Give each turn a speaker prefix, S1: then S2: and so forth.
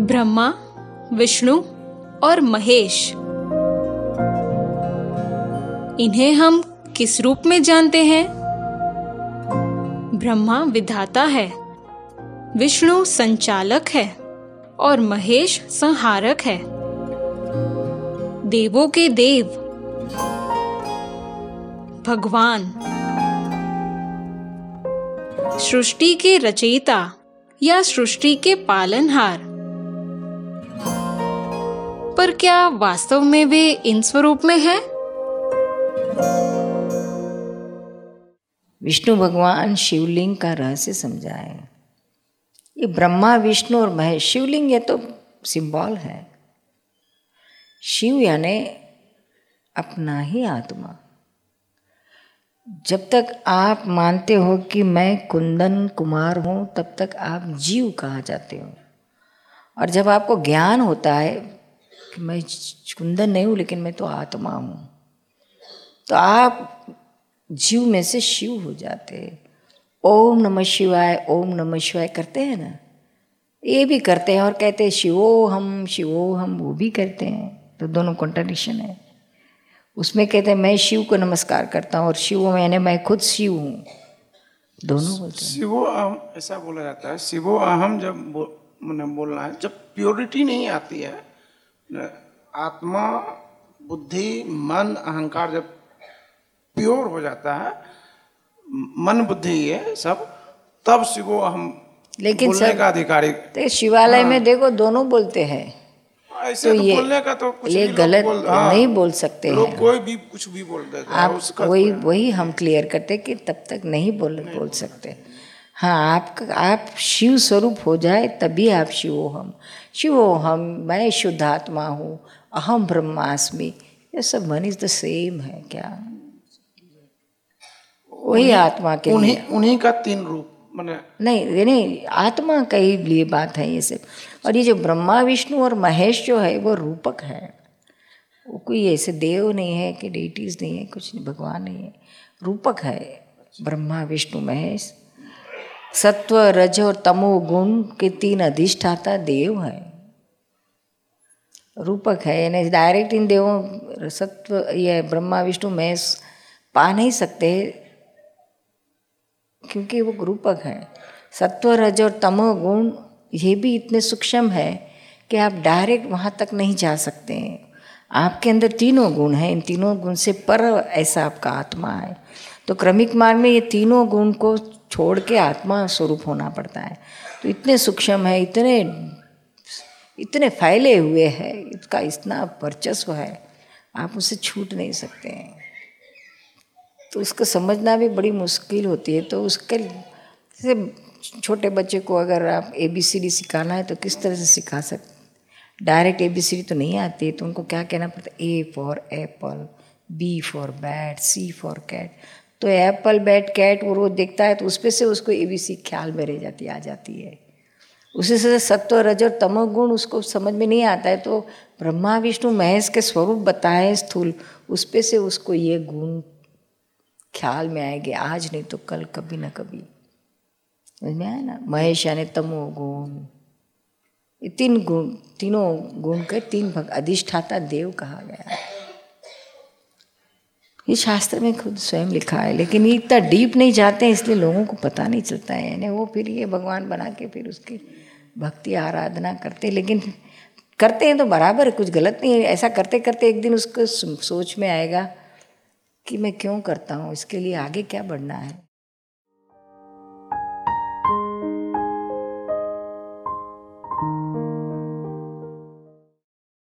S1: ब्रह्मा, विष्णु और महेश। इन्हें हम किस रूप में जानते हैं? ब्रह्मा विधाता है, विष्णु संचालक है और महेश संहारक है। देवों के देव, भगवान। सृष्टि के रचयिता या सृष्टि के पालनहार। पर क्या वास्तव में वे इन स्वरूप में है?
S2: विष्णु भगवान शिवलिंग का रहस्य समझाए। ये ब्रह्मा, विष्णु और महेश, शिवलिंग ये तो सिंबल है। शिव यानी अपना ही आत्मा। जब तक आप मानते हो कि मैं कुंदन कुमार हूँ, तब तक आप जीव कहा जाते हो? और जब आपको ज्ञान होता है कि मैं कुंदन नहीं हूँ लेकिन मैं तो आत्मा हूँ। तो आप जीव में से शिव हो जाते ओम नमः शिवाय ओम नमः शिवाय करते हैं ना? ये भी करते हैं और कहते हैं शिवो हम शिवो हम वो भी करते हैं। तो दोनों कॉन्ट्रडिक्शन है। उसमें कहते हैं मैं शिव को नमस्कार करता हूँ और शिव मैंने मैं खुद शिव हूँ। दोनों बोलते हैं।
S3: शिवो अहम ऐसा बोला जाता है शिवो अहम जब बो, बोलना है जब प्योरिटी नहीं आती है आत्मा बुद्धि मन अहंकार जब प्योर हो जाता है मन बुद्धि ये सब तब शिवो अहम
S2: लेकिन
S3: बोलने का अधिकारी
S2: तो शिवालय में देखो दोनों बोलते हैं।
S3: ऐसे
S2: तो
S3: तो
S2: ये-
S3: बोलने का तो कुछ
S2: ये गलत
S3: बोल हाँ,
S2: नहीं बोल सकते
S3: लोग
S2: हैं।
S3: कोई भी कुछ भी बोल देते हैं
S2: आप वही वही हम क्लियर करते कि तब तक नहीं बोल बोल सकते। हाँ आप आप शिव स्वरूप हो जाए तभी आप शिवो हम शिवो हम मैं शुद्ध आत्मा हूँ अहम ब्रह्मास्मि। ये सब मन इज़ द सेम है क्या? वही आत्मा के
S3: उन्हीं उन्हीं का तीन रूप मैंने
S2: नहीं ये नहीं आत्मा का ही लिए बात है ये सब। और ये जो ब्रह्मा विष्णु और महेश जो है वो रूपक है। वो कोई ऐसे देव नहीं है कि डेटीज नहीं है कुछ नहीं भगवान नहीं है। रूपक है ब्रह्मा विष्णु महेश। सत्व, रज और तमो गुण के तीन अधिष्ठाता देव है। रूपक है, यानी डायरेक्ट इन देवों, सत्व, ये ब्रह्मा, विष्णु, महेश पा नहीं सकते, क्योंकि वो रूपक है। सत्व, रज और तमो गुण, ये भी इतने सूक्ष्म है कि आप डायरेक्ट वहाँ तक नहीं जा सकते हैं। आपके अंदर तीनों गुण हैं, इन तीनों गुण से पर ऐसा आपका आत्मा है। तो क्रमिक मार्ग में ये तीनों गुण को छोड़ के आत्मा स्वरूप होना पड़ता है। तो इतने सूक्ष्म है, इतने इतने फैले हुए हैं इसका इतना वर्चस्व है, आप उसे छूट नहीं सकते हैं। तो उसको समझना भी बड़ी मुश्किल होती है। तो उसके जैसे छोटे बच्चे को अगर आप ए बी सी डी सिखाना है तो किस तरह से सिखा सकते direct A B C D तो नहीं आती तो उनको क्या कहना पड़ता है? A for apple B for bat C for cat तो एप्पल बैट कैट वो रोज देखता है तो उस पर से उसको ए बी सी ख्याल में रह जाती आ जाती है। उसी से सत्व, रज और तमोगुण उसको समझ में नहीं आता है तो ब्रह्मा, विष्णु, महेश के स्वरूप बताए स्थूल उस पे से उसको ये गुण ख्याल में आएँगे। आज नहीं तो कल कभी ना कभी। समझ में आया ना? महेश यानी तमो गुण। ये तीन गुण, तीनों गुण के तीन भग अधिष्ठाता देव कहा गया है। ये शास्त्र में खुद स्वयं लिखा है, लेकिन ये इतना डीप नहीं जाते हैं, इसलिए लोगों को पता नहीं चलता है। यानी वो फिर ये भगवान बना के फिर उसकी भक्ति आराधना करते लेकिन करते हैं तो बराबर कुछ गलत नहीं है। ऐसा करते करते एक दिन उसको सोच में आएगा कि मैं क्यों करता हूँ, इसके लिए आगे क्या बढ़ना है?